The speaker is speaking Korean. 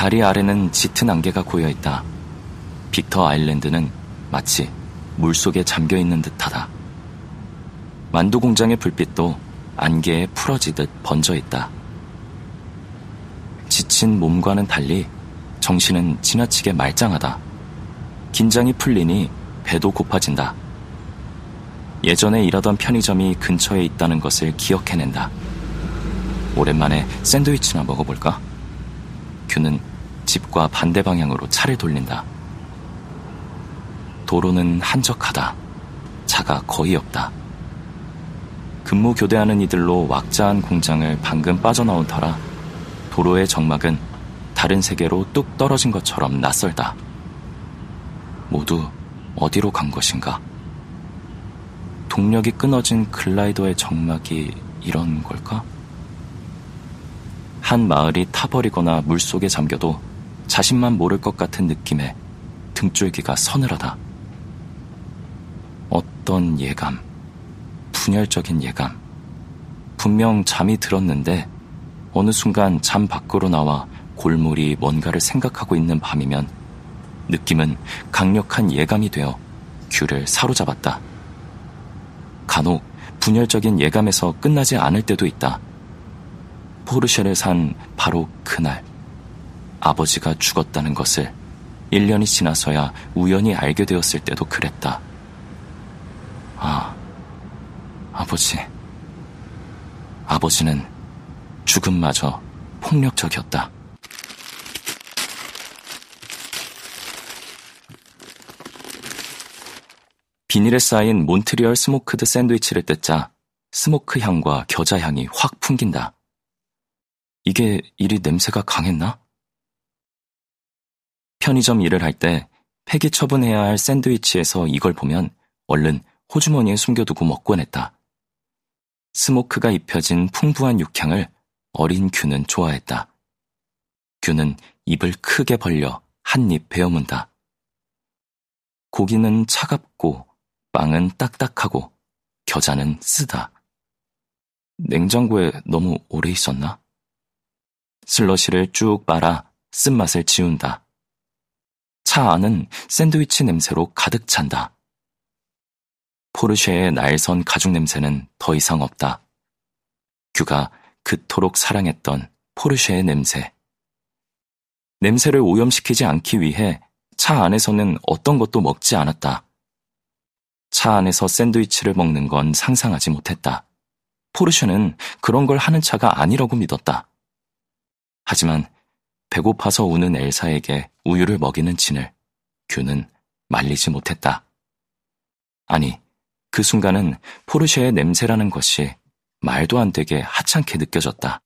다리 아래는 짙은 안개가 고여 있다. 빅터 아일랜드는 마치 물속에 잠겨 있는 듯하다. 만두 공장의 불빛도 안개에 풀어지듯 번져 있다. 지친 몸과는 달리 정신은 지나치게 말짱하다. 긴장이 풀리니 배도 고파진다. 예전에 일하던 편의점이 근처에 있다는 것을 기억해낸다. 오랜만에 샌드위치나 먹어볼까? 큐는 집과 반대 방향으로 차를 돌린다. 도로는 한적하다. 차가 거의 없다. 근무 교대하는 이들로 왁자한 공장을 방금 빠져나온 터라 도로의 정막은 다른 세계로 뚝 떨어진 것처럼 낯설다. 모두 어디로 간 것인가? 동력이 끊어진 글라이더의 정막이 이런 걸까? 한 마을이 타버리거나 물속에 잠겨도 자신만 모를 것 같은 느낌에 등줄기가 서늘하다. 어떤 예감, 분열적인 예감. 분명 잠이 들었는데 어느 순간 잠 밖으로 나와 골물이 뭔가를 생각하고 있는 밤이면 느낌은 강력한 예감이 되어 큐를 사로잡았다. 간혹 분열적인 예감에서 끝나지 않을 때도 있다. 포르쉐를 산 바로 그날 아버지가 죽었다는 것을 1년이 지나서야 우연히 알게 되었을 때도 그랬다. 아, 아버지. 아버지는 죽음마저 폭력적이었다. 비닐에 싸인 몬트리얼 smoked 샌드위치를 뜯자 smoke 향과 겨자 향이 확 풍긴다. 이게 이리 냄새가 강했나? 편의점 일을 할 때 폐기 처분해야 할 샌드위치에서 이걸 보면 얼른 호주머니에 숨겨두고 먹곤 했다. 스모크가 입혀진 풍부한 육향을 어린 큐는 좋아했다. 큐는 입을 크게 벌려 한 입 베어문다. 고기는 차갑고 빵은 딱딱하고 겨자는 쓰다. 냉장고에 너무 오래 있었나? 슬러시를 쭉 빨아 쓴맛을 지운다. 차 안은 샌드위치 냄새로 가득 찬다. 포르쉐의 날선 가죽 냄새는 더 이상 없다. 규가 그토록 사랑했던 포르쉐의 냄새. 냄새를 오염시키지 않기 위해 차 안에서는 어떤 것도 먹지 않았다. 차 안에서 샌드위치를 먹는 건 상상하지 못했다. 포르쉐는 그런 걸 하는 차가 아니라고 믿었다. 하지만 배고파서 우는 엘사에게 우유를 먹이는 진을 규는 말리지 못했다. 아니, 그 순간은 포르쉐의 냄새라는 것이 말도 안 되게 하찮게 느껴졌다.